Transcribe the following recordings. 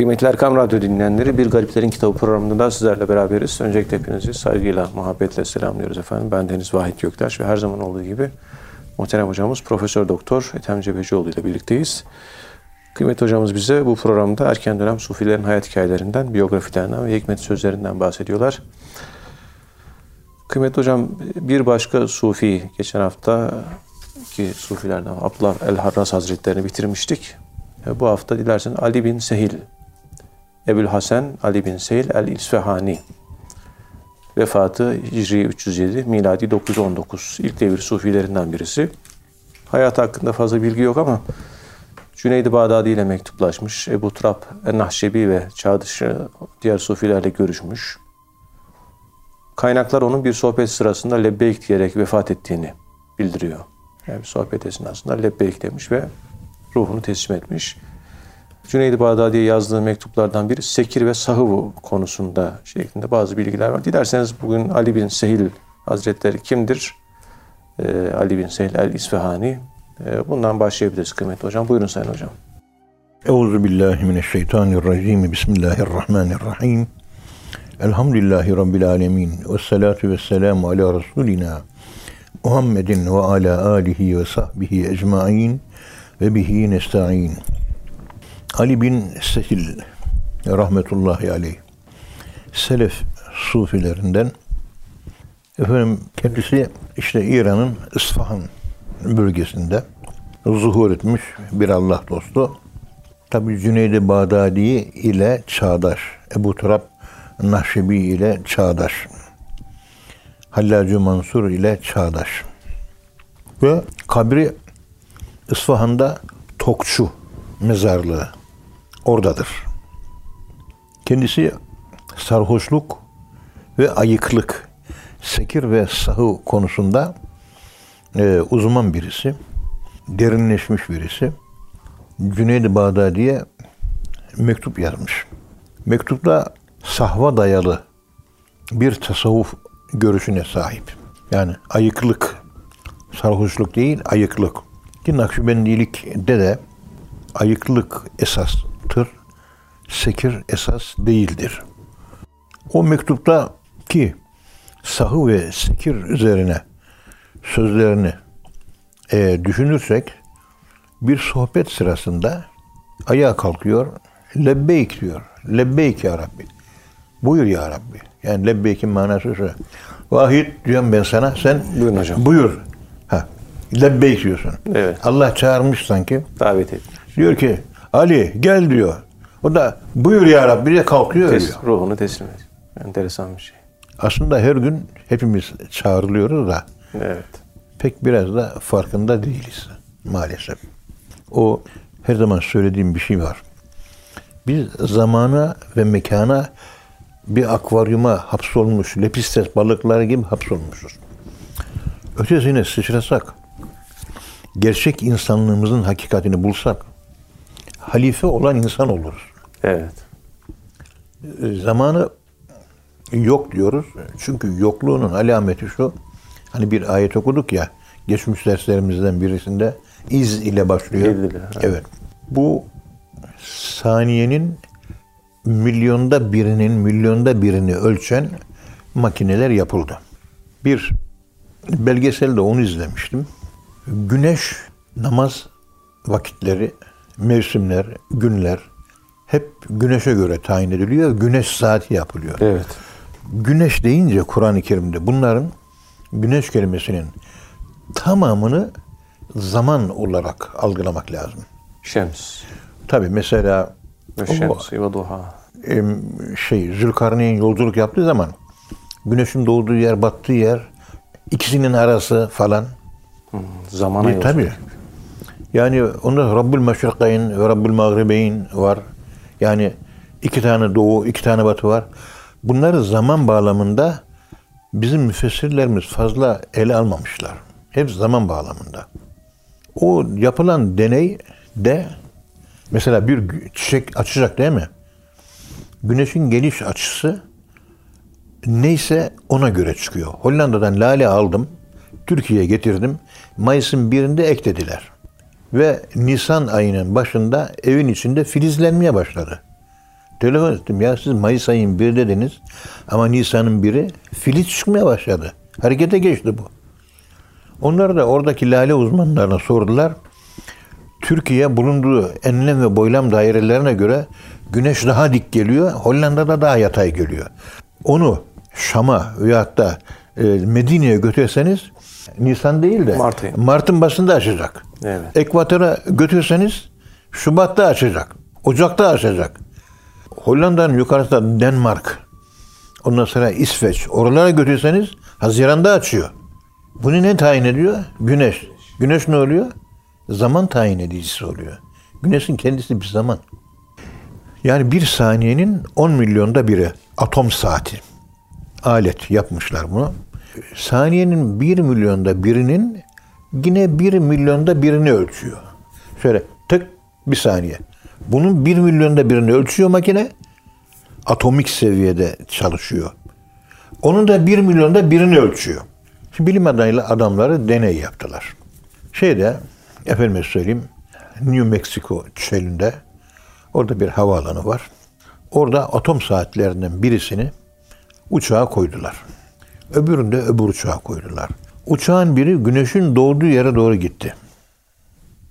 Kıymetli Erkam Radyo dinleyenleri Bir Gariplerin Kitabı programında da sizlerle beraberiz. Öncelikle hepinizi saygıyla, muhabbetle selamlıyoruz efendim. Ben Deniz Vahit Göktaş ve her zaman olduğu gibi muhterem hocamız Profesör Doktor Ethem Cebecioğlu ile birlikteyiz. Kıymetli hocamız bize bu programda erken dönem sufilerin hayat hikayelerinden, biyografilerinden ve hikmet sözlerinden bahsediyorlar. Kıymetli hocam bir başka sufi geçen hafta ki sufilerden Abdullah el-Harras Hazretlerini bitirmiştik. Bu hafta dilersen Ali bin Sehil, Ebul Hasan Ali bin Sehil el-İsfahani vefatı Hicri 307, miladi 919. İlk devir sufilerinden birisi. Hayat hakkında fazla bilgi yok ama Cüneyd-i Bağdadi ile mektuplaşmış. Ebu Turab en-Nahşebi ve çağdaşı diğer sufilerle görüşmüş. Kaynaklar onun bir sohbet sırasında lebbeyk diyerek vefat ettiğini bildiriyor. Yani sohbet esnasında lebbeyk demiş ve ruhunu teslim etmiş. Cüneyd-i Bağdadi'ye yazdığı mektuplardan biri sekir ve sahıv konusunda şeklinde bazı bilgiler var. Dilerseniz bugün Ali bin Sehil Hazretleri kimdir? Ee, Ali bin Sehil el-İsfahani. Ee, bundan başlayabiliriz kıymetli hocam. Buyurun Sayın Hocam. Euzu billahi mineşşeytanirracim. Bismillahirrahmanirrahim. Elhamdülillahi Rabbil alemin. Ve salatu ve selamu ala Resulina Muhammedin ve ala alihi ve sahbihi ecmain ve bihi nesta'in. Ali bin Sehil rahmetullahi aleyh selef sufilerinden efendim kendisi işte İran'ın İsfahan bölgesinde zuhur etmiş bir Allah dostu. Tabi Cüneyd-i Bağdadi ile çağdaş. Ebu Turab Nahşebi ile çağdaş. Hallacı Mansur ile çağdaş. Ve kabri İsfahan'da Tokçu mezarlığı oradadır. Kendisi sarhoşluk ve ayıklık, sekir ve sahı konusunda e, uzman birisi, derinleşmiş birisi. Cüneyd-i Bağdadi'ye mektup yazmış. Mektupta sahva dayalı bir tasavvuf görüşüne sahip. Yani ayıklık, sarhoşluk değil, ayıklık. Ki Nakşibendilikte de ayıklık esastır, sekir esas değildir. O mektupta ki sahı ve sekir üzerine sözlerini e, düşünürsek bir sohbet sırasında ayağa kalkıyor, lebbeyk diyor. Lebbeyk ya Rabbi. Buyur ya Rabbi. Yani lebbeykin manası şu. Vahid diyorum ben sana, sen Buyurun hocam. buyur. Ha, lebbeyk diyorsun. Evet. Allah çağırmış sanki. Davet etmiş. Diyor ki Ali gel diyor. O da buyur ya Rabbi diye kalkıyor Tes, ölüyor. ruhunu teslim et. Enteresan bir şey. Aslında her gün hepimiz çağrılıyoruz da Evet. pek biraz da farkında değiliz maalesef. O her zaman söylediğim bir şey var. Biz zamana ve mekana bir akvaryuma hapsolmuş, lepistes balıkları gibi hapsolmuşuz. Ötesine sıçrasak, gerçek insanlığımızın hakikatini bulsak, halife olan insan oluruz. Evet. E, zamanı yok diyoruz. Çünkü yokluğunun alameti şu. Hani bir ayet okuduk ya geçmiş derslerimizden birisinde iz ile başlıyor. İz ile, evet. evet. Bu saniyenin milyonda birinin milyonda birini ölçen makineler yapıldı. Bir belgeselde onu izlemiştim. Güneş namaz vakitleri, mevsimler, günler hep güneşe göre tayin ediliyor. Güneş saati yapılıyor. Evet. Güneş deyince Kur'an-ı Kerim'de bunların güneş kelimesinin tamamını zaman olarak algılamak lazım. Şems. Tabi mesela şemsi ve duha. şey Zülkarneyn yolculuk yaptığı zaman güneşin doğduğu yer, battığı yer ikisinin arası falan. Zamana E, tabii. Yani onda Rabbül Meşrikayn ve Rabbül Mağribeyn var. Yani iki tane doğu, iki tane batı var. Bunları zaman bağlamında bizim müfessirlerimiz fazla ele almamışlar. Hep zaman bağlamında. O yapılan deney de mesela bir çiçek açacak değil mi? Güneşin geliş açısı neyse ona göre çıkıyor. Hollanda'dan lale aldım, Türkiye'ye getirdim. Mayıs'ın birinde eklediler. Ve Nisan ayının başında evin içinde filizlenmeye başladı. Telefon ettim ya siz Mayıs ayın 1 dediniz ama Nisan'ın 1'i filiz çıkmaya başladı. Harekete geçti bu. Onlar da oradaki lale uzmanlarına sordular. Türkiye bulunduğu enlem ve boylam dairelerine göre güneş daha dik geliyor. Hollanda'da daha yatay geliyor. Onu Şam'a veyahut da e, Medine'ye götürseniz Nisan değil de Mart ayı. Mart'ın başında açacak. Evet. Ekvatora götürseniz Şubat'ta açacak. Ocak'ta açacak. Hollanda'nın yukarısında Denmark. Ondan sonra İsveç. Oralara götürseniz Haziran'da açıyor. Bunu ne tayin ediyor? Güneş. Güneş ne oluyor? Zaman tayin edicisi oluyor. Güneşin kendisi bir zaman. Yani bir saniyenin 10 milyonda biri atom saati. Alet yapmışlar bunu. Saniyenin 1 milyonda birinin yine 1 milyonda birini ölçüyor. Şöyle tık bir saniye. Bunun 1 milyonda birini ölçüyor makine. Atomik seviyede çalışıyor. Onun da 1 milyonda birini ölçüyor. Şimdi bilim adamıyla adamları deney yaptılar. Şeyde, efendime söyleyeyim, New Mexico çölünde orada bir havaalanı var. Orada atom saatlerinden birisini uçağa koydular. Öbürünü de öbür uçağa koydular. Uçağın biri güneşin doğduğu yere doğru gitti.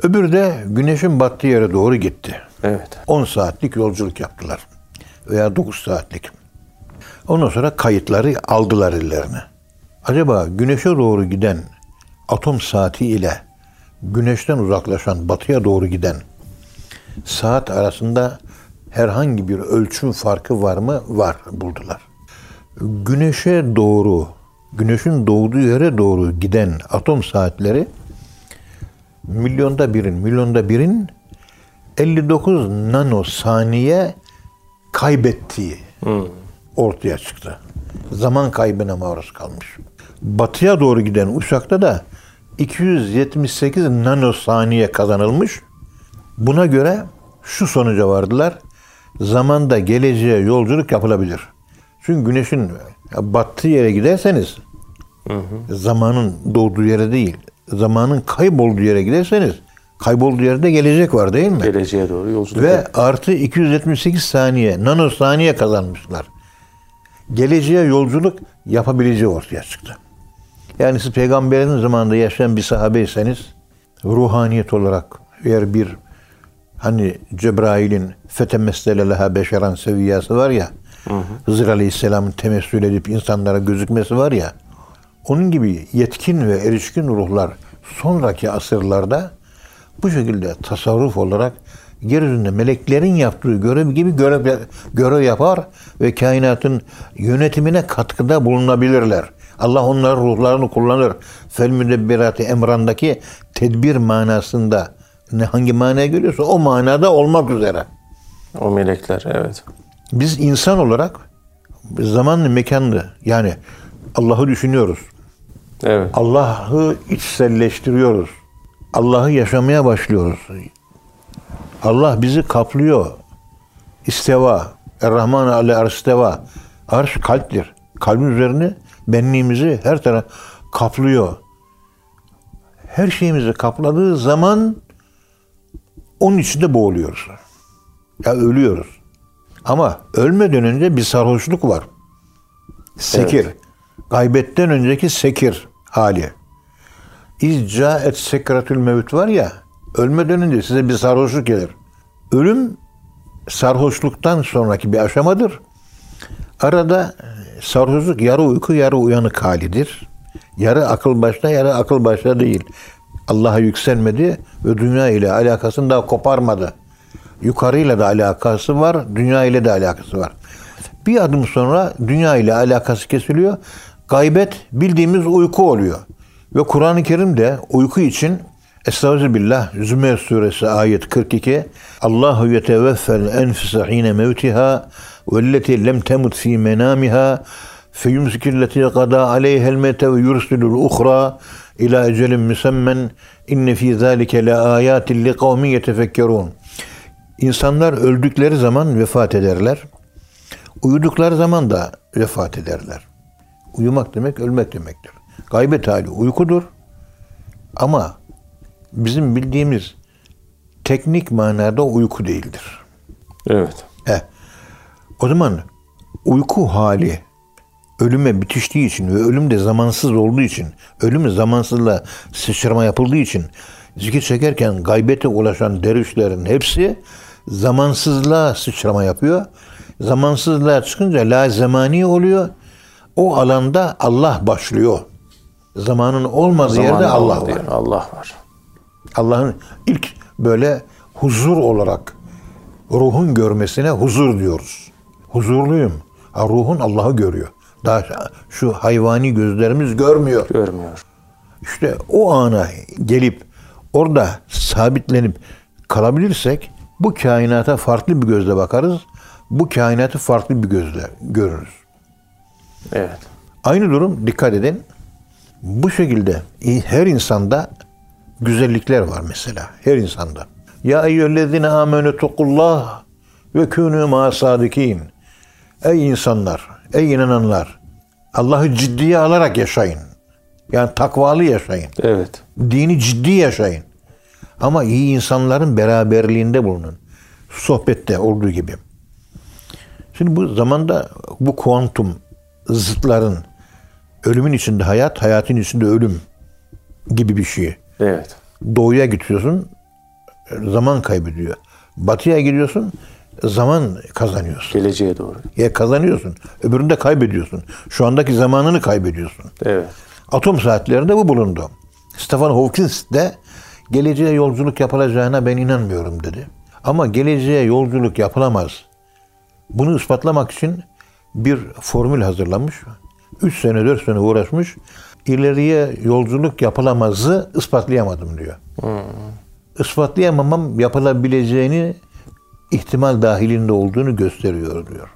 Öbürü de güneşin battığı yere doğru gitti. Evet. 10 saatlik yolculuk yaptılar. Veya 9 saatlik. Ondan sonra kayıtları aldılar ellerine. Acaba güneşe doğru giden atom saati ile güneşten uzaklaşan batıya doğru giden saat arasında herhangi bir ölçüm farkı var mı? Var buldular. Güneşe doğru, güneşin doğduğu yere doğru giden atom saatleri milyonda birin, milyonda birin 59 nanosaniye kaybettiği ortaya çıktı. Zaman kaybına maruz kalmış. Batıya doğru giden uçakta da 278 nanosaniye kazanılmış. Buna göre şu sonuca vardılar. Zamanda geleceğe yolculuk yapılabilir. Çünkü güneşin battığı yere giderseniz zamanın doğduğu yere değil, zamanın kaybolduğu yere giderseniz kaybolduğu yerde gelecek var değil mi? Geleceğe doğru yolculuk. Ve artı 278 saniye, nanosaniye kazanmışlar. Geleceğe yolculuk yapabileceği ortaya çıktı. Yani siz peygamberin zamanında yaşayan bir sahabeyseniz ruhaniyet olarak eğer bir hani Cebrail'in fetemestele leha beşeran seviyesi var ya Hızır Aleyhisselam'ın temessül edip insanlara gözükmesi var ya onun gibi yetkin ve erişkin ruhlar sonraki asırlarda bu şekilde tasarruf olarak yeryüzünde meleklerin yaptığı görev gibi görev, görev yapar ve kainatın yönetimine katkıda bulunabilirler. Allah onların ruhlarını kullanır. Fel müdebbirati emrandaki tedbir manasında ne hangi manaya geliyorsa o manada olmak üzere. O melekler evet. Biz insan olarak zamanlı mekanlı yani Allah'ı düşünüyoruz. Evet. Allah'ı içselleştiriyoruz. Allah'ı yaşamaya başlıyoruz. Allah bizi kaplıyor. İsteva. Er-Rahman ale arsteva. Arş kalptir. Kalbin üzerine benliğimizi her taraf kaplıyor. Her şeyimizi kapladığı zaman onun içinde boğuluyoruz. Ya ölüyoruz. Ama ölmeden önce bir sarhoşluk var. Sekir. Evet. Gaybetten önceki sekir hali. İzca et sekratül mevt var ya, ölmeden önce size bir sarhoşluk gelir. Ölüm sarhoşluktan sonraki bir aşamadır. Arada sarhoşluk yarı uyku yarı uyanık halidir. Yarı akıl başta yarı akıl başta değil. Allah'a yükselmedi ve dünya ile alakasını daha koparmadı. Yukarıyla da alakası var, dünya ile de alakası var. Bir adım sonra dünya ile alakası kesiliyor. Gaybet bildiğimiz uyku oluyor. Ve Kur'an-ı Kerim'de uyku için Estağfirullah Zümer suresi ayet 42 Allahu yeteveffel enfise hine mevtiha velleti lem temut fi menamiha feyumsikilleti gada aleyhel mete ve yursilul uhra ila ecelin müsemmen inne fi zalike le ayatin li kavmin yetefekkerun İnsanlar öldükleri zaman vefat ederler. Uyudukları zaman da vefat ederler. Uyumak demek ölmek demektir. Gaybet hali uykudur. Ama bizim bildiğimiz teknik manada uyku değildir. Evet. Eh, O zaman uyku hali ölüme bitiştiği için ve ölüm de zamansız olduğu için, ölüm zamansızla sıçrama yapıldığı için zikir çekerken gaybete ulaşan dervişlerin hepsi zamansızlığa sıçrama yapıyor. Zamansızlığa çıkınca la zamani oluyor. O alanda Allah başlıyor. Zamanın olmadığı Zamanı yerde Allah var. Allah var. Allah'ın ilk böyle huzur olarak ruhun görmesine huzur diyoruz. Huzurluyum. Ha, ruhun Allah'ı görüyor. Daha şu hayvani gözlerimiz görmüyor. Görmüyor. İşte o ana gelip orada sabitlenip kalabilirsek bu kainata farklı bir gözle bakarız. Bu kainatı farklı bir gözle görürüz. Evet. Aynı durum dikkat edin. Bu şekilde her insanda güzellikler var mesela. Her insanda. Ya eyyühellezine amenü tukullah ve kûnû mâ sadikin. Ey insanlar, ey inananlar. Allah'ı ciddiye alarak yaşayın. Yani takvalı yaşayın. Evet. Dini ciddi yaşayın. Ama iyi insanların beraberliğinde bulunun. Sohbette olduğu gibi. Şimdi bu zamanda bu kuantum zıtların ölümün içinde hayat, hayatın içinde ölüm gibi bir şey. Evet. Doğuya gidiyorsun, zaman kaybediyor. Batıya gidiyorsun, zaman kazanıyorsun. Geleceğe doğru. Ya kazanıyorsun, öbüründe kaybediyorsun. Şu andaki zamanını kaybediyorsun. Evet. Atom saatlerinde bu bulundu. Stephen Hawking de geleceğe yolculuk yapılacağına ben inanmıyorum dedi. Ama geleceğe yolculuk yapılamaz. Bunu ispatlamak için bir formül hazırlamış. 3 sene 4 sene uğraşmış. İleriye yolculuk yapılamazı ispatlayamadım diyor. Ispatlayamamam yapılabileceğini ihtimal dahilinde olduğunu gösteriyor diyor.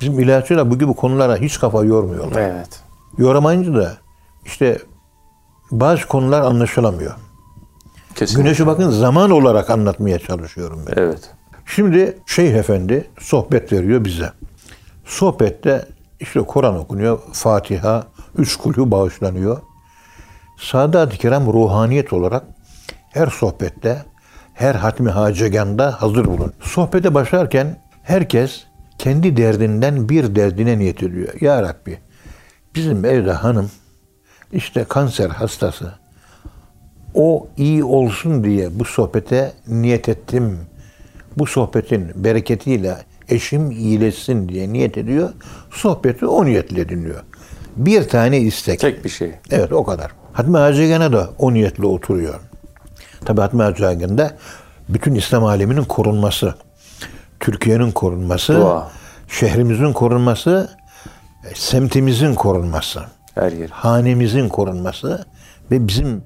Bizim ilaççılar bu gibi konulara hiç kafa yormuyorlar. Evet. Yoramayınca da işte bazı konular anlaşılamıyor. Kesinlikle. Güneşi bakın zaman olarak anlatmaya çalışıyorum ben. Evet. Şimdi Şeyh Efendi sohbet veriyor bize. Sohbette işte Kur'an okunuyor, Fatiha, üç kulü bağışlanıyor. Sadat-ı Kiram ruhaniyet olarak her sohbette, her hatmi haceganda hazır bulun. Sohbete başlarken herkes kendi derdinden bir derdine niyet ediyor. Ya Rabbi bizim evde hanım işte kanser hastası. O iyi olsun diye bu sohbete niyet ettim. Bu sohbetin bereketiyle eşim iyileşsin diye niyet ediyor. Sohbeti o niyetle dinliyor. Bir tane istek. Tek bir şey. Evet o kadar. Hatmi Hacıgen'e de o niyetle oturuyor. Tabi Hatmi Hacıgen'de bütün İslam aleminin korunması, Türkiye'nin korunması, Dua. şehrimizin korunması, e, semtimizin korunması, Her yer. hanemizin korunması ve bizim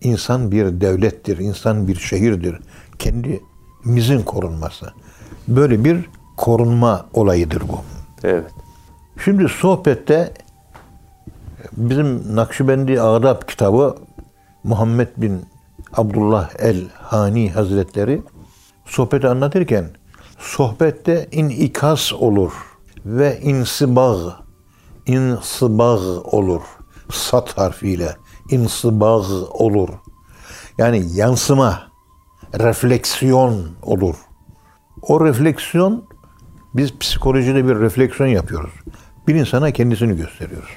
insan bir devlettir, insan bir şehirdir. Kendimizin korunması. Böyle bir korunma olayıdır bu. Evet. Şimdi sohbette bizim Nakşibendi Adab kitabı Muhammed bin Abdullah el-Hani Hazretleri sohbeti anlatırken sohbette inikas olur ve insibag insibag olur. Sat harfiyle insibag olur. Yani yansıma, refleksiyon olur. O refleksiyon biz psikolojide bir refleksiyon yapıyoruz. Bir insana kendisini gösteriyoruz.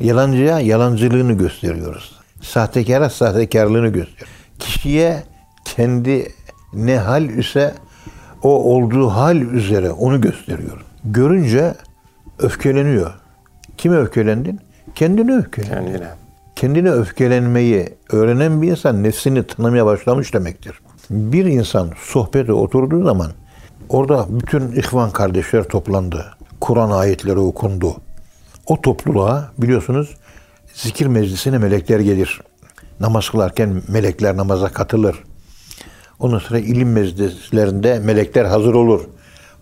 Yalancıya yalancılığını gösteriyoruz. Sahtekara sahtekarlığını gösteriyoruz. Kişiye kendi ne hal ise o olduğu hal üzere onu gösteriyor. Görünce öfkeleniyor. Kime öfkelendin? Kendine öfkelendin. Kendine. Kendine öfkelenmeyi öğrenen bir insan nefsini tanımaya başlamış demektir. Bir insan sohbete oturduğu zaman orada bütün ihvan kardeşler toplandı. Kur'an ayetleri okundu. O topluluğa biliyorsunuz zikir meclisine melekler gelir. Namaz kılarken melekler namaza katılır. Ondan sonra ilim meclislerinde melekler hazır olur.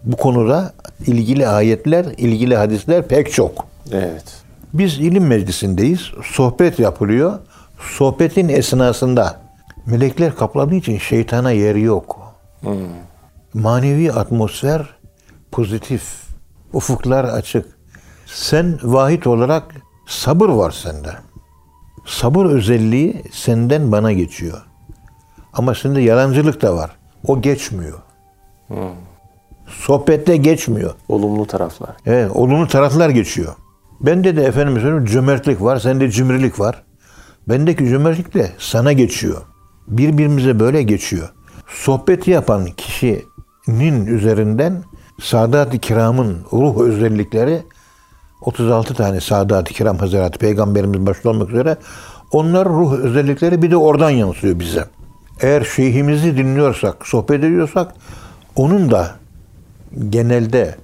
Bu konuda ilgili ayetler, ilgili hadisler pek çok. Evet. Biz ilim meclisindeyiz. Sohbet yapılıyor. Sohbetin esnasında melekler kapladığı için şeytana yer yok. Manevi atmosfer pozitif. Ufuklar açık. Sen vahid olarak sabır var sende. Sabır özelliği senden bana geçiyor. Ama sende yalancılık da var. O geçmiyor. Sohbette geçmiyor. Olumlu taraflar. Evet, olumlu taraflar geçiyor. Bende de efendim söyleyeyim cömertlik var, sende cimrilik var. Bendeki cömertlik de sana geçiyor. Birbirimize böyle geçiyor. Sohbeti yapan kişinin üzerinden Sadat-ı Kiram'ın ruh özellikleri 36 tane Sadat-ı Kiram Hazretleri Peygamberimiz başta olmak üzere onlar ruh özellikleri bir de oradan yansıyor bize. Eğer şeyhimizi dinliyorsak, sohbet ediyorsak onun da genelde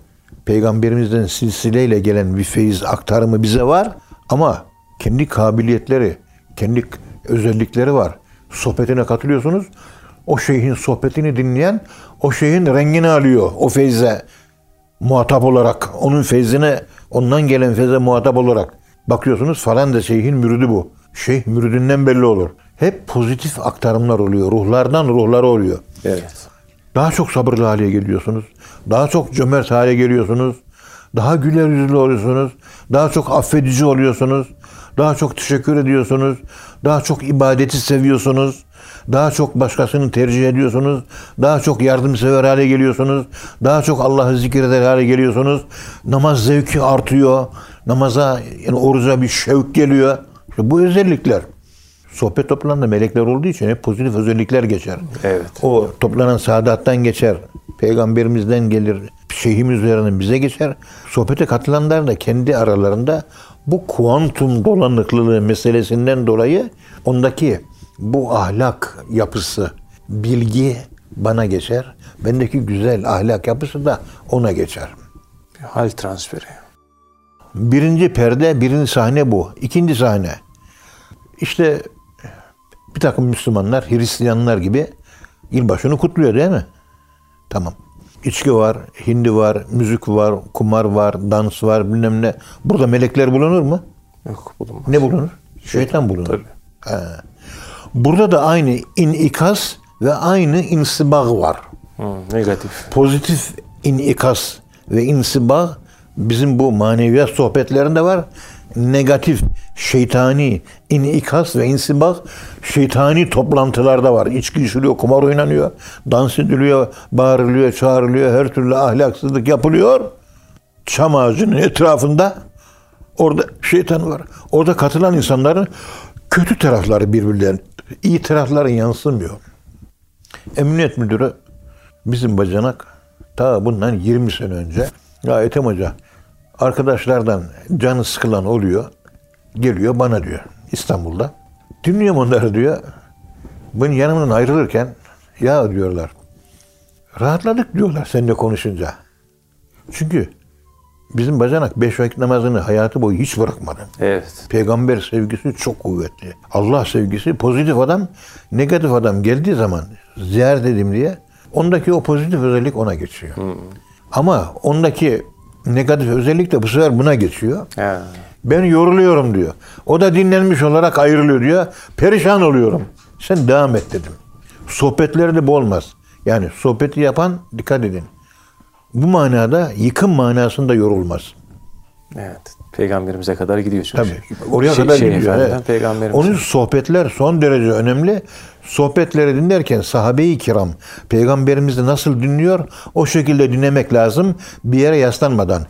peygamberimizden silsileyle gelen bir feyiz aktarımı bize var ama kendi kabiliyetleri, kendi özellikleri var. Sohbetine katılıyorsunuz. O şeyhin sohbetini dinleyen o şeyhin rengini alıyor o feyze muhatap olarak. Onun feyzine, ondan gelen feyze muhatap olarak. Bakıyorsunuz falan da şeyhin müridi bu. Şeyh müridinden belli olur. Hep pozitif aktarımlar oluyor. Ruhlardan ruhlara oluyor. Evet. Daha çok sabırlı hale geliyorsunuz. Daha çok cömert hale geliyorsunuz. Daha güler yüzlü oluyorsunuz. Daha çok affedici oluyorsunuz. Daha çok teşekkür ediyorsunuz. Daha çok ibadeti seviyorsunuz. Daha çok başkasını tercih ediyorsunuz. Daha çok yardımsever hale geliyorsunuz. Daha çok Allah'ı zikreder hale geliyorsunuz. Namaz zevki artıyor. Namaza, yani oruca bir şevk geliyor. İşte bu özellikler. Sohbet toplananda melekler olduğu için hep pozitif özellikler geçer. Evet. O toplanan saadattan geçer. Peygamberimizden gelir. Şeyhimiz üzerinden bize geçer. Sohbete katılanlar da kendi aralarında bu kuantum dolanıklılığı meselesinden dolayı ondaki bu ahlak yapısı, bilgi bana geçer. Bendeki güzel ahlak yapısı da ona geçer. Bir hal transferi. Birinci perde, birinci sahne bu. İkinci sahne. İşte bir takım Müslümanlar, Hristiyanlar gibi yılbaşını kutluyor değil mi? Tamam. İçki var, hindi var, müzik var, kumar var, dans var, bilmem ne. Burada melekler bulunur mu? Yok bulunmaz. Ne bulunur? Şeytan bulunur. Tabii. Ha. Burada da aynı inikas ve aynı insibag var. Hı, negatif. Pozitif inikas ve insibag bizim bu maneviyat sohbetlerinde var. Negatif, şeytani inikas ve insibag şeytani toplantılarda var. İçki içiliyor, kumar oynanıyor, dans ediliyor, bağırılıyor, çağrılıyor, her türlü ahlaksızlık yapılıyor. Çam ağacının etrafında orada şeytan var. Orada katılan insanların kötü tarafları birbirlerine, iyi tarafları yansımıyor. Emniyet müdürü bizim bacanak ta bundan 20 sene önce ya Ethem Hoca arkadaşlardan canı sıkılan oluyor. Geliyor bana diyor İstanbul'da. Dinliyorum onları diyor. Ben yanımdan ayrılırken ya diyorlar rahatladık diyorlar seninle konuşunca. Çünkü bizim bacanak beş vakit namazını hayatı boyu hiç bırakmadı. Evet. Peygamber sevgisi çok kuvvetli. Allah sevgisi pozitif adam, negatif adam geldiği zaman ziyaret edeyim diye ondaki o pozitif özellik ona geçiyor. Ama ondaki negatif özellik de bu sefer buna geçiyor. Ha. Ben yoruluyorum diyor. O da dinlenmiş olarak ayrılıyor diyor. Perişan oluyorum. Sen devam et dedim. Sohbetlerde bu olmaz. Yani sohbeti yapan dikkat edin. Bu manada yıkım manasında yorulmaz. Evet. Peygamberimize kadar gidiyor çünkü. Tabii. Oraya Şey- kadar şey gidiyor. evet. Onun sohbetler son derece önemli. Sohbetleri dinlerken sahabe-i kiram peygamberimizi nasıl dinliyor o şekilde dinlemek lazım bir yere yaslanmadan.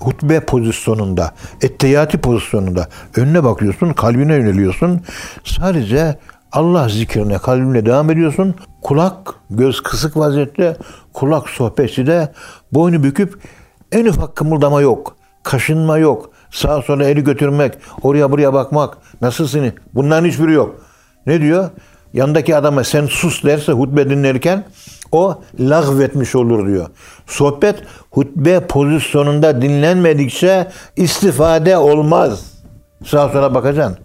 Hutbe pozisyonunda, etteyati pozisyonunda önüne bakıyorsun, kalbine yöneliyorsun. Sadece Allah zikrine kalbine devam ediyorsun. Kulak, göz kısık vaziyette, kulak sohbetçi de boynu büküp en ufak kımıldama yok. Kaşınma yok. Sağa sola eli götürmek, oraya buraya bakmak. Nasılsın? Bunların hiçbiri yok. Ne diyor? Yandaki adama sen sus derse hutbe dinlerken o lağvetmiş olur diyor. Sohbet hutbe pozisyonunda dinlenmedikçe istifade olmaz. Sağa sola bakacaksın.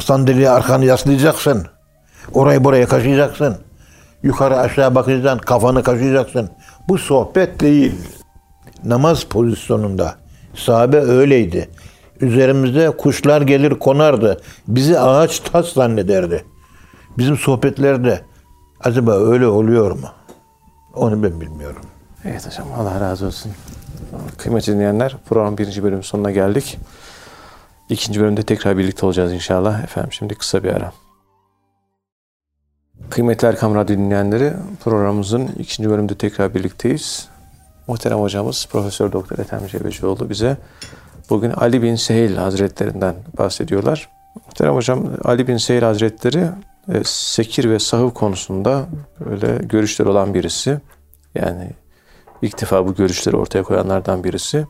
Sandalye arkanı yaslayacaksın. Orayı buraya kaşıyacaksın. Yukarı aşağı bakacaksın. Kafanı kaşıyacaksın. Bu sohbet değil. Namaz pozisyonunda. Sahabe öyleydi. Üzerimizde kuşlar gelir konardı. Bizi ağaç tas zannederdi. Bizim sohbetlerde acaba öyle oluyor mu? Onu ben bilmiyorum. Evet hocam Allah razı olsun. Kıymetli dinleyenler program birinci bölüm sonuna geldik. İkinci bölümde tekrar birlikte olacağız inşallah. Efendim şimdi kısa bir ara. Kıymetli Erkam Radyo dinleyenleri programımızın ikinci bölümde tekrar birlikteyiz. Muhterem hocamız Profesör Doktor Ethem Cebecioğlu bize bugün Ali bin Sehil Hazretlerinden bahsediyorlar. Muhterem hocam Ali bin Sehil Hazretleri e, sekir ve sahıv konusunda böyle görüşler olan birisi. Yani ilk defa bu görüşleri ortaya koyanlardan birisi.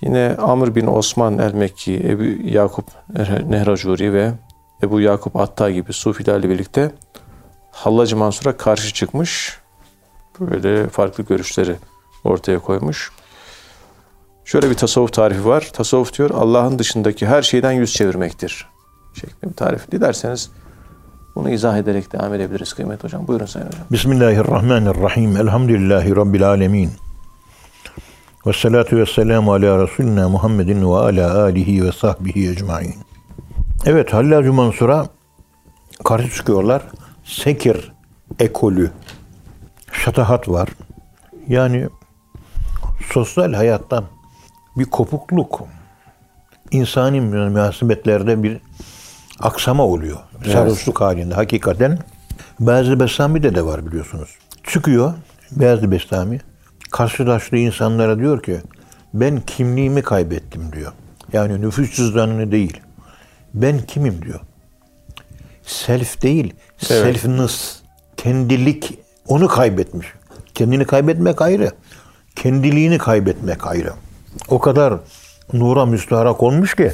Yine Amr bin Osman el-Mekki, Ebu Yakup Nehracuri ve Ebu Yakup Atta gibi Sufilerle birlikte Hallacı Mansur'a karşı çıkmış. Böyle farklı görüşleri ortaya koymuş. Şöyle bir tasavvuf tarifi var. Tasavvuf diyor Allah'ın dışındaki her şeyden yüz çevirmektir. Şeklinde bir tarif. Dilerseniz bunu izah ederek devam edebiliriz kıymet hocam. Buyurun Sayın Hocam. Bismillahirrahmanirrahim. Elhamdülillahi Rabbil alemin. Ve salatu ve selamu ala Resulina Muhammedin ve ala alihi ve sahbihi ecmain. Evet Hallacı Mansur'a karşı çıkıyorlar. Sekir ekolü, şatahat var. Yani sosyal hayattan bir kopukluk, insani münasebetlerde bir aksama oluyor. Evet. Sarhoşluk halinde hakikaten. Bazı Bestami'de de var biliyorsunuz. Çıkıyor Beyazlı Bestami karşılaştığı insanlara diyor ki ben kimliğimi kaybettim diyor. Yani nüfus cüzdanını değil. Ben kimim diyor. Self değil, evet. selfness, kendilik onu kaybetmiş. Kendini kaybetmek ayrı. Kendiliğini kaybetmek ayrı. O kadar nura müstaharak olmuş ki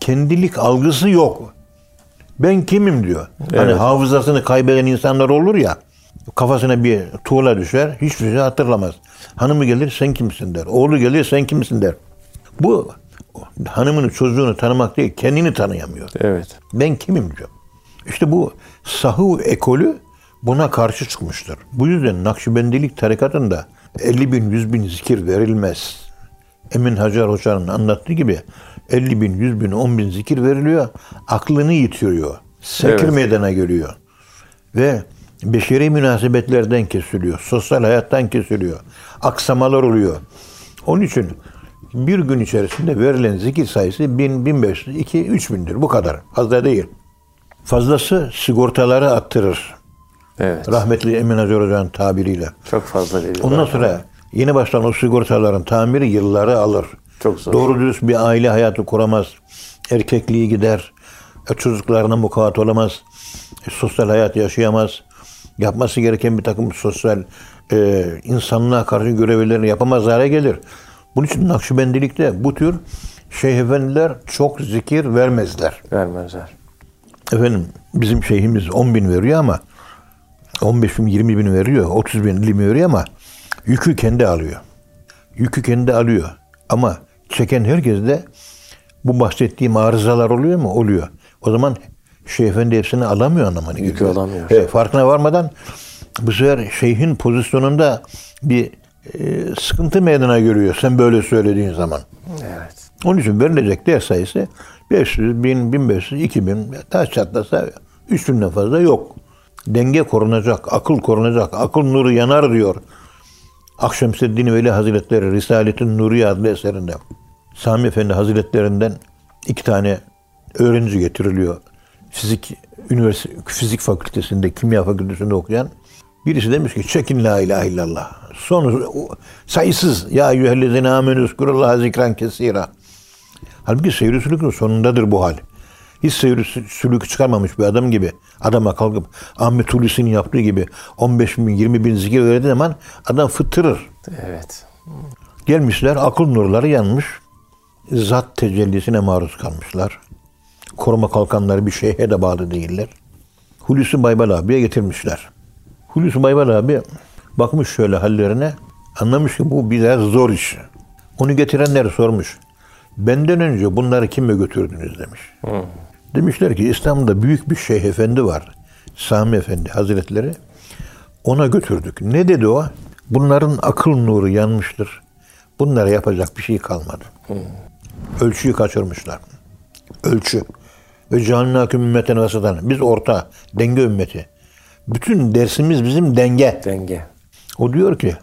kendilik algısı yok. Ben kimim diyor. Hani evet. Hani hafızasını kaybeden insanlar olur ya. Kafasına bir tuğla düşer. Hiçbir şey hatırlamaz. Hanımı gelir sen kimsin der. Oğlu gelir sen kimsin der. Bu hanımını çocuğunu tanımak değil kendini tanıyamıyor. Evet. Ben kimim diyor. İşte bu sahu ekolü buna karşı çıkmıştır. Bu yüzden Nakşibendilik tarikatında 50 bin, 100 bin zikir verilmez. Emin Hacer Hoca'nın anlattığı gibi 50 bin, 100 bin, 10 bin zikir veriliyor. Aklını yitiriyor. Sekir evet. meydana geliyor. Ve beşeri münasebetlerden kesiliyor. Sosyal hayattan kesiliyor. Aksamalar oluyor. Onun için bir gün içerisinde verilen zikir sayısı 1000, 1500, 2, 3000'dir. Bu kadar. Fazla değil. Fazlası sigortaları attırır. Evet. Rahmetli Emin Hacer Hoca'nın tabiriyle. Çok fazla veriyor. Ondan sonra yeni baştan o sigortaların tamiri yılları alır. Çok zor. Doğru dürüst bir aile hayatı kuramaz. Erkekliği gider. E, çocuklarına mukavat olamaz. E, sosyal hayat yaşayamaz. Yapması gereken bir takım sosyal e, insanlığa karşı görevlerini yapamaz hale gelir. Bunun için Nakşibendilikte bu tür şeyh efendiler çok zikir vermezler. Vermezler. Efendim bizim şeyhimiz 10 bin veriyor ama 15 bin 20 bin veriyor. 30 bin 50 bin veriyor ama yükü kendi alıyor. Yükü kendi alıyor. Ama çeken herkes de bu bahsettiğim arızalar oluyor mu? Oluyor. O zaman Şeyh Efendi hepsini alamıyor anlamını Yükü geliyor. alamıyor. Evet, farkına varmadan bu sefer şeyhin pozisyonunda bir e, sıkıntı meydana görüyor. Sen böyle söylediğin zaman. Evet. Onun için verilecek değer sayısı 500, 1000, 1500, 2000 taş çatlasa 3000'den fazla yok. Denge korunacak, akıl korunacak, akıl nuru yanar diyor. Akşemseddin Veli Hazretleri Risaletin Nuriye adlı eserinde. Sami Efendi Hazretlerinden iki tane öğrenci getiriliyor. Fizik üniversite fizik fakültesinde, kimya fakültesinde okuyan. Birisi demiş ki çekin la ilahe illallah. Sonu sayısız ya eyyühellezine amenü zkurullah zikran kesira. Halbuki sülükün sonundadır bu hal. Hiç seyir sülükü çıkarmamış bir adam gibi. Adama kalkıp Ahmet Hulusi'nin yaptığı gibi 15 bin 20 bin zikir verdiği zaman adam fıttırır. Evet. Gelmişler akıl nurları yanmış. Zat tecellisine maruz kalmışlar. Koruma kalkanları bir şeyhe de bağlı değiller. Hulusi Baybal abiye getirmişler. Hulusi Baybal abi bakmış şöyle hallerine. Anlamış ki bu biraz zor iş. Onu getirenler sormuş. Benden önce bunları kime götürdünüz demiş. Hmm. Demişler ki İslam'da büyük bir şeyh efendi var. Sami Efendi Hazretleri. Ona götürdük. Ne dedi o? Bunların akıl nuru yanmıştır. Bunlara yapacak bir şey kalmadı. Hmm. Ölçüyü kaçırmışlar. Ölçü. Ve cehalnâküm ümmeten vasatan. Biz orta, denge ümmeti. Bütün dersimiz bizim denge. Denge. O diyor ki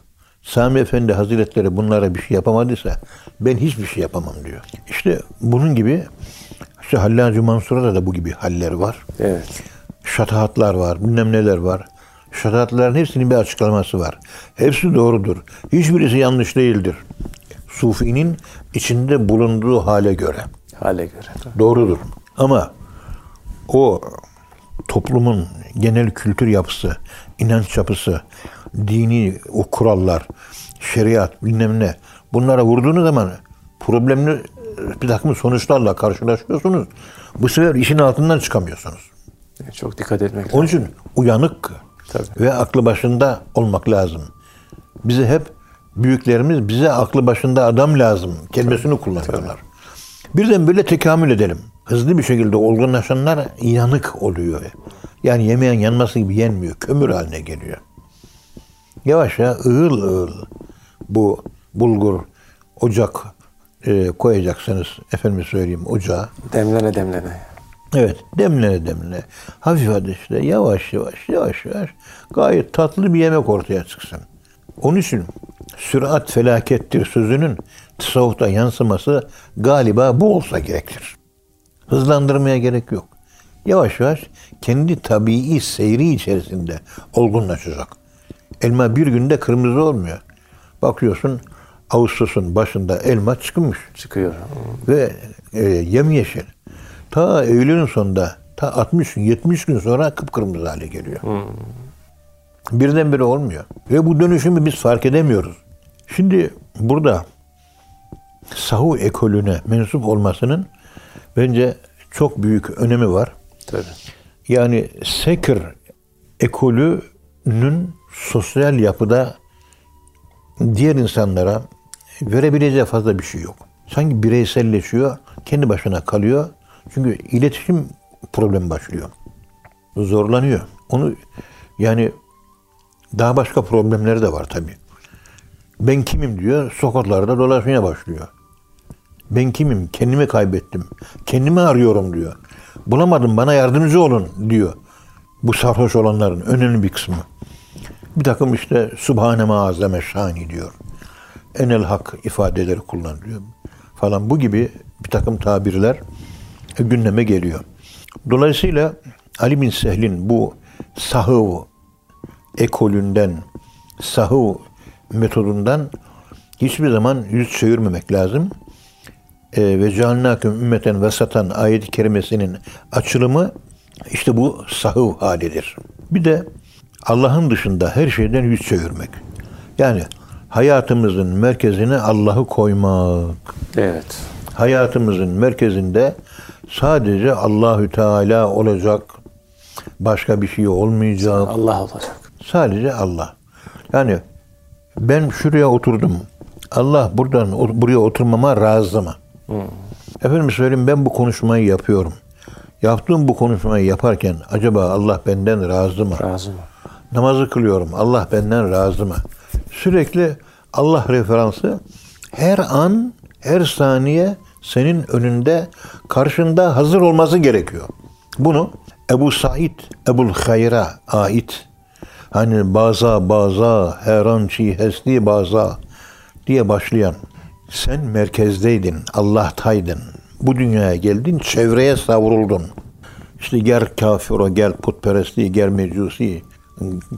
Sami Efendi Hazretleri bunlara bir şey yapamadıysa ben hiçbir şey yapamam diyor. İşte bunun gibi işte Hallacı Mansur'a da bu gibi haller var. Evet. Şatahatlar var, bilmem neler var. şataatların hepsinin bir açıklaması var. Hepsi doğrudur. Hiçbirisi yanlış değildir. Sufinin içinde bulunduğu hale göre. Hale göre. Doğrudur. Ama o toplumun genel kültür yapısı, inanç yapısı, dini o kurallar, şeriat bilmem ne bunlara vurduğunuz zaman problemli bir takım sonuçlarla karşılaşıyorsunuz. Bu sefer işin altından çıkamıyorsunuz. Çok dikkat etmek Onun için uyanık Tabii. ve aklı başında olmak lazım. Bize hep büyüklerimiz bize aklı başında adam lazım kelimesini kullanıyorlar. Birden böyle tekamül edelim. Hızlı bir şekilde olgunlaşanlar yanık oluyor. Yani yemeğin yanması gibi yenmiyor. Kömür haline geliyor. Yavaş ya ığıl ığıl bu bulgur ocak e, koyacaksınız. Efendim söyleyeyim ocağa. Demlene demlene. Evet demlene demlene. Hafif ateşte yavaş yavaş yavaş yavaş gayet tatlı bir yemek ortaya çıksın. Onun için sürat felakettir sözünün tasavvufta yansıması galiba bu olsa gerekir. Hızlandırmaya gerek yok. Yavaş yavaş kendi tabii seyri içerisinde olgunlaşacak. Elma bir günde kırmızı olmuyor. Bakıyorsun Ağustos'un başında elma çıkmış Çıkıyor. ve e, yemyeşil. Ta Eylül'ün sonunda ta 60 70 gün sonra kıpkırmızı hale geliyor. Birdenbire olmuyor. Ve bu dönüşümü biz fark edemiyoruz. Şimdi burada sahu ekolüne mensup olmasının bence çok büyük önemi var. Tabii. Yani Sekir ekolünün sosyal yapıda diğer insanlara verebileceği fazla bir şey yok. Sanki bireyselleşiyor, kendi başına kalıyor. Çünkü iletişim problemi başlıyor. Zorlanıyor. Onu yani daha başka problemleri de var tabii. Ben kimim diyor, sokaklarda dolaşmaya başlıyor. Ben kimim, kendimi kaybettim, kendimi arıyorum diyor. Bulamadım, bana yardımcı olun diyor. Bu sarhoş olanların önemli bir kısmı. Bir takım işte Subhane Maazeme Şani diyor. Enel Hak ifadeleri kullanılıyor falan. Bu gibi bir takım tabirler gündeme geliyor. Dolayısıyla Ali bin Sehl'in bu sahıv ekolünden, sahıv metodundan hiçbir zaman yüz çevirmemek lazım. E, ve cealnâküm ümmeten vesatan ayet-i kerimesinin açılımı işte bu sahıv halidir. Bir de Allah'ın dışında her şeyden yüz çevirmek. Yani hayatımızın merkezine Allah'ı koymak. Evet. Hayatımızın merkezinde sadece Allahü Teala olacak. Başka bir şey olmayacak. Allah olacak. Sadece Allah. Yani ben şuraya oturdum. Allah buradan buraya oturmama razı mı? Efendim söyleyeyim ben bu konuşmayı yapıyorum. Yaptığım bu konuşmayı yaparken acaba Allah benden razı mı? Razı mı? Namazı kılıyorum. Allah benden razı mı? Sürekli Allah referansı her an, her saniye senin önünde, karşında hazır olması gerekiyor. Bunu Ebu Said, Ebul Hayra ait. Hani baza baza, her an çi hesli baza diye başlayan. Sen merkezdeydin, Allah'taydın. Bu dünyaya geldin, çevreye savruldun. İşte ger kafiro, gel putperestliği, gel mecusi,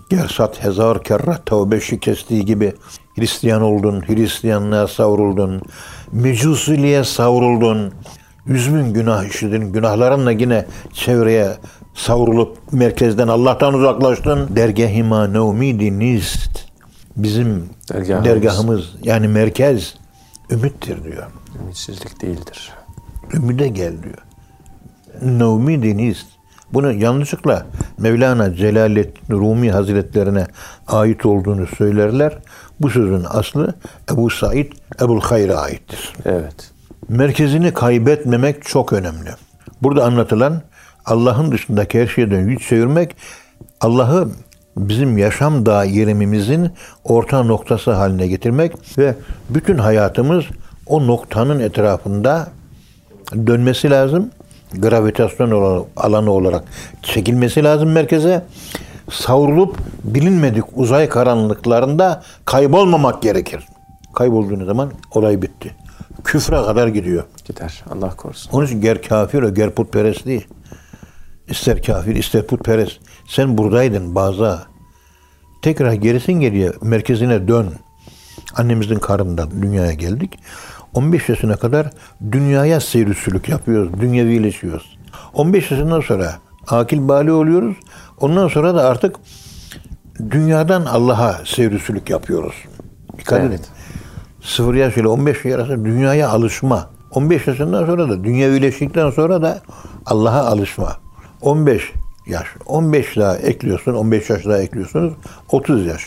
gel sat hezar kerre tövbe şikestiği gibi Hristiyan oldun, Hristiyanlığa savruldun, mecusiliğe savruldun, yüzmün günah işledin, günahlarınla yine çevreye savrulup merkezden Allah'tan uzaklaştın. Dergahima nevmidi nist. Bizim Dergahımız. dergahımız yani merkez ümittir diyor. Ümitsizlik değildir. Ümide gel diyor. Nevmi deniz. Bunu yanlışlıkla Mevlana Celaleddin Rumi Hazretlerine ait olduğunu söylerler. Bu sözün aslı Ebu Said Ebul Hayr'a aittir. Evet. Merkezini kaybetmemek çok önemli. Burada anlatılan Allah'ın dışındaki her şeyden yüz çevirmek Allah'ı bizim yaşam dairemimizin orta noktası haline getirmek ve bütün hayatımız o noktanın etrafında dönmesi lazım. Gravitasyon alanı olarak çekilmesi lazım merkeze. Savrulup bilinmedik uzay karanlıklarında kaybolmamak gerekir. Kaybolduğunuz zaman olay bitti. Küfre kadar gidiyor. Gider. Allah korusun. Onun için ger kafir o ger putperest değil. İster kafir ister putperest. Sen buradaydın baza. Tekrar gerisin geriye merkezine dön. Annemizin karnından dünyaya geldik. 15 yaşına kadar dünyaya seyri yapıyoruz. Dünyevileşiyoruz. 15 yaşından sonra akil bali oluyoruz. Ondan sonra da artık dünyadan Allah'a seyri yapıyoruz. Dikkat Evet. edin. 0 yaş ile 15 yaş arası dünyaya alışma. 15 yaşından sonra da dünyevileştikten sonra da Allah'a alışma. 15 yaş. 15 daha ekliyorsun, 15 yaş daha ekliyorsunuz. 30 yaş.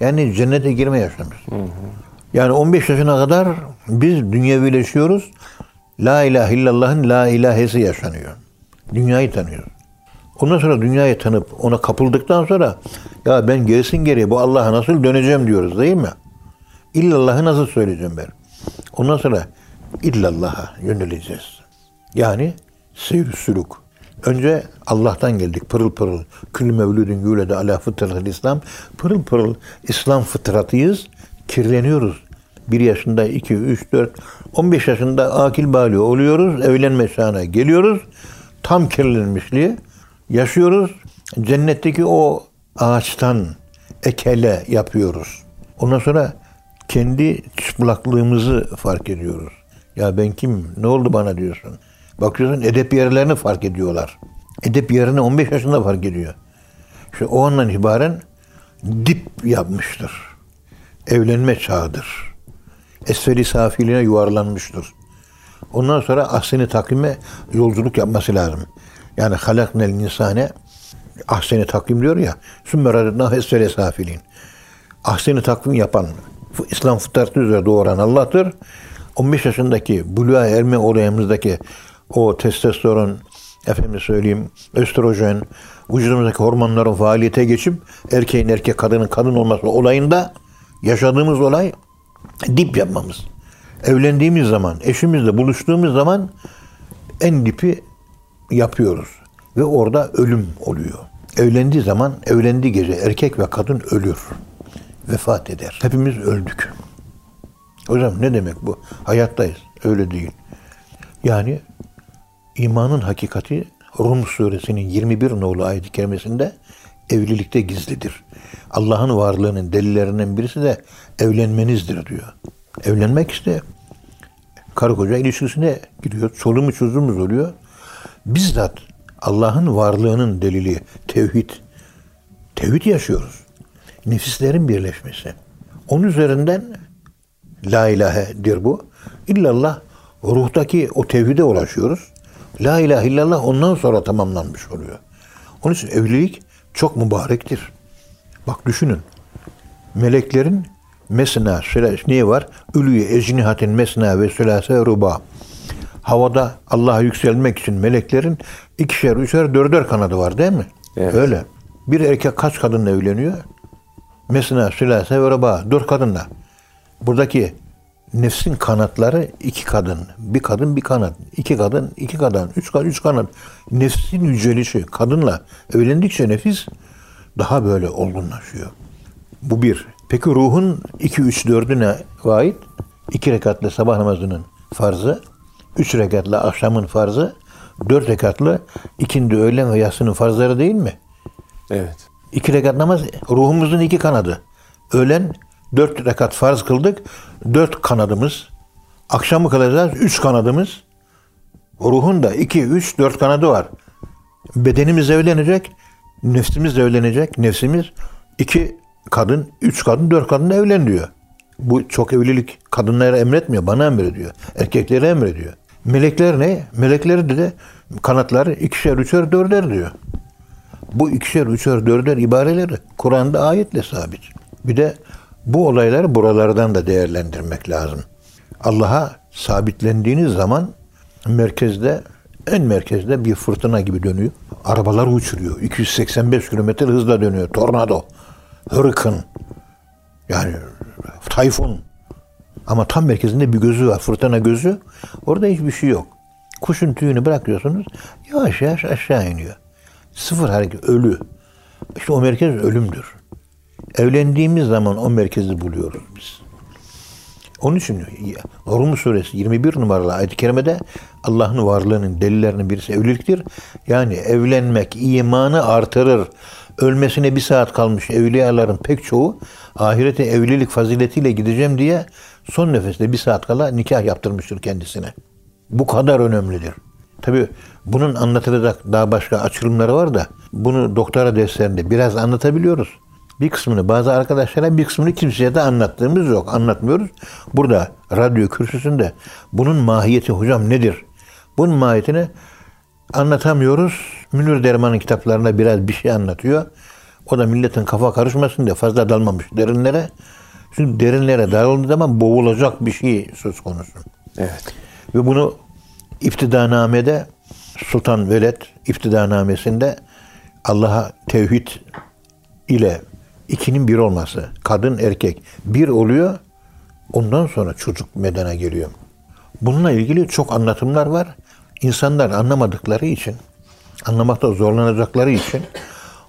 Yani cennete girme yaşamız. Yani 15 yaşına kadar biz dünyevileşiyoruz. La ilahe illallah'ın la ilahesi yaşanıyor. Dünyayı tanıyoruz. Ondan sonra dünyayı tanıp ona kapıldıktan sonra ya ben gerisin geriye bu Allah'a nasıl döneceğim diyoruz değil mi? İllallah'ı nasıl söyleyeceğim ben? Ondan sonra illallah'a yöneleceğiz. Yani seyr sülük. Önce Allah'tan geldik pırıl pırıl. Külü mevludun yulede ala fıtratı İslam. Pırıl pırıl İslam fıtratıyız. Kirleniyoruz. Bir yaşında, iki, üç, dört, on beş yaşında akil bali oluyoruz. Evlenme çağına geliyoruz. Tam kirlenmişliği yaşıyoruz. Cennetteki o ağaçtan ekele yapıyoruz. Ondan sonra kendi çıplaklığımızı fark ediyoruz. Ya ben kim? Ne oldu bana diyorsun. Bakıyorsun edep yerlerini fark ediyorlar. Edep yerini 15 yaşında fark ediyor. İşte o andan itibaren dip yapmıştır. Evlenme çağıdır. Esferi safiliğine yuvarlanmıştır. Ondan sonra ahseni takvime yolculuk yapması lazım. Yani halaknel insane ahseni takvim diyor ya sümme radetnâh esferi safilin. Ahseni takvim yapan İslam fıtratı üzere doğuran Allah'tır. 15 yaşındaki buluğa erme olayımızdaki o testosteron, efendim söyleyeyim, östrojen, vücudumuzdaki hormonların faaliyete geçip erkeğin erkek, kadının kadın olması olayında yaşadığımız olay dip yapmamız. Evlendiğimiz zaman, eşimizle buluştuğumuz zaman en dipi yapıyoruz. Ve orada ölüm oluyor. Evlendiği zaman, evlendiği gece erkek ve kadın ölür. Vefat eder. Hepimiz öldük. Hocam ne demek bu? Hayattayız. Öyle değil. Yani imanın hakikati Rum suresinin 21 nolu ayet-i kerimesinde evlilikte gizlidir. Allah'ın varlığının delillerinden birisi de evlenmenizdir diyor. Evlenmek işte karı koca ilişkisine giriyor. Çoluğumuz çocuğumuz oluyor. Bizzat Allah'ın varlığının delili tevhid. Tevhid yaşıyoruz. Nefislerin birleşmesi. Onun üzerinden La ilahedir bu. İllallah ruhtaki o tevhide ulaşıyoruz. La ilahe illallah ondan sonra tamamlanmış oluyor. Onun için evlilik çok mübarektir. Bak düşünün. Meleklerin mesna, niye var? Ülüye ecnihatin mesna ve sülase ruba. Havada Allah'a yükselmek için meleklerin ikişer, üçer, dörder kanadı var değil mi? Evet. Öyle. Bir erkek kaç kadınla evleniyor? Mesna, sülase ve ruba. Dört kadınla. Buradaki nefsin kanatları iki kadın. Bir kadın bir kanat. iki kadın iki kadın. Üç kadın üç kanat. Nefsin yücelişi kadınla evlendikçe nefis daha böyle olgunlaşıyor. Bu bir. Peki ruhun iki üç dördüne ait? iki rekatlı sabah namazının farzı, üç rekatlı akşamın farzı, dört rekatlı ikindi öğlen ve yatsının farzları değil mi? Evet. İki rekat namaz ruhumuzun iki kanadı. Öğlen dört rekat farz kıldık. Dört kanadımız. Akşamı kılacağız. Üç kanadımız. Ruhun da iki, üç, dört kanadı var. Bedenimiz evlenecek. Nefsimiz evlenecek. Nefsimiz iki kadın, üç kadın, dört kadın evlen diyor. Bu çok evlilik kadınlara emretmiyor. Bana emrediyor. Erkeklere emrediyor. Melekler ne? Melekleri de, de kanatları ikişer, üçer, dörder diyor. Bu ikişer, üçer, dörder ibareleri Kur'an'da ayetle sabit. Bir de bu olayları buralardan da değerlendirmek lazım. Allah'a sabitlendiğiniz zaman merkezde, en merkezde bir fırtına gibi dönüyor. Arabalar uçuruyor. 285 kilometre hızla dönüyor. Tornado, hurricane, yani tayfun. Ama tam merkezinde bir gözü var, fırtına gözü. Orada hiçbir şey yok. Kuşun tüyünü bırakıyorsunuz, yavaş yavaş aşağı iniyor. Sıfır hareket, ölü. İşte o merkez ölümdür. Evlendiğimiz zaman o merkezi buluyoruz biz. Onun için Rum suresi 21 numaralı ayet-i kerimede Allah'ın varlığının delillerinin birisi evliliktir. Yani evlenmek imanı artırır. Ölmesine bir saat kalmış evliyaların pek çoğu ahirete evlilik faziletiyle gideceğim diye son nefeste bir saat kala nikah yaptırmıştır kendisine. Bu kadar önemlidir. Tabi bunun anlatılacak daha başka açılımları var da bunu doktora derslerinde biraz anlatabiliyoruz. Bir kısmını bazı arkadaşlara bir kısmını kimseye de anlattığımız yok. Anlatmıyoruz. Burada radyo kürsüsünde bunun mahiyeti hocam nedir? Bunun mahiyetini anlatamıyoruz. Münir Derman'ın kitaplarında biraz bir şey anlatıyor. O da milletin kafa karışmasın diye fazla dalmamış derinlere. Çünkü derinlere dalıldığı zaman boğulacak bir şey söz konusu. Evet. Ve bunu İptidanamede Sultan Veled İptidanamesinde Allah'a tevhid ile ikinin bir olması, kadın erkek bir oluyor. Ondan sonra çocuk medena geliyor. Bununla ilgili çok anlatımlar var. İnsanlar anlamadıkları için, anlamakta zorlanacakları için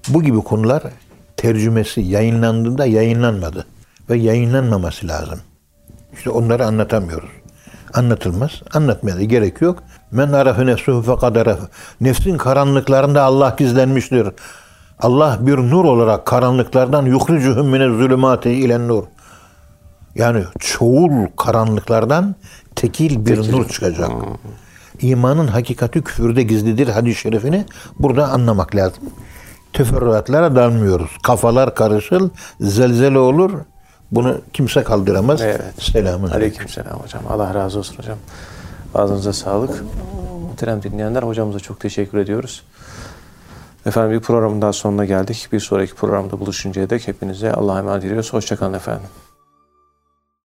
bu gibi konular tercümesi yayınlandığında yayınlanmadı ve yayınlanmaması lazım. İşte onları anlatamıyoruz. Anlatılmaz. Anlatmaya da gerek yok. Men arafe nefsuhu fekad arafe. Nefsin karanlıklarında Allah gizlenmiştir. Allah bir nur olarak karanlıklardan yuhricuhum mine zulümati ilen nur. Yani çoğul karanlıklardan tekil bir Tekil. nur çıkacak. İmanın hakikati küfürde gizlidir hadis-i şerifini burada anlamak lazım. Teferruatlara dalmıyoruz. Kafalar karışır, zelzele olur. Bunu kimse kaldıramaz. Evet. Selamun aleyküm. Aleykümselam hocam. Allah razı olsun hocam. Ağzınıza sağlık. Muhterem dinleyenler hocamıza çok teşekkür ediyoruz. Efendim bir programın daha sonuna geldik. Bir sonraki programda buluşuncaya dek hepinize Allah'a emanet ediyoruz. Hoşçakalın efendim.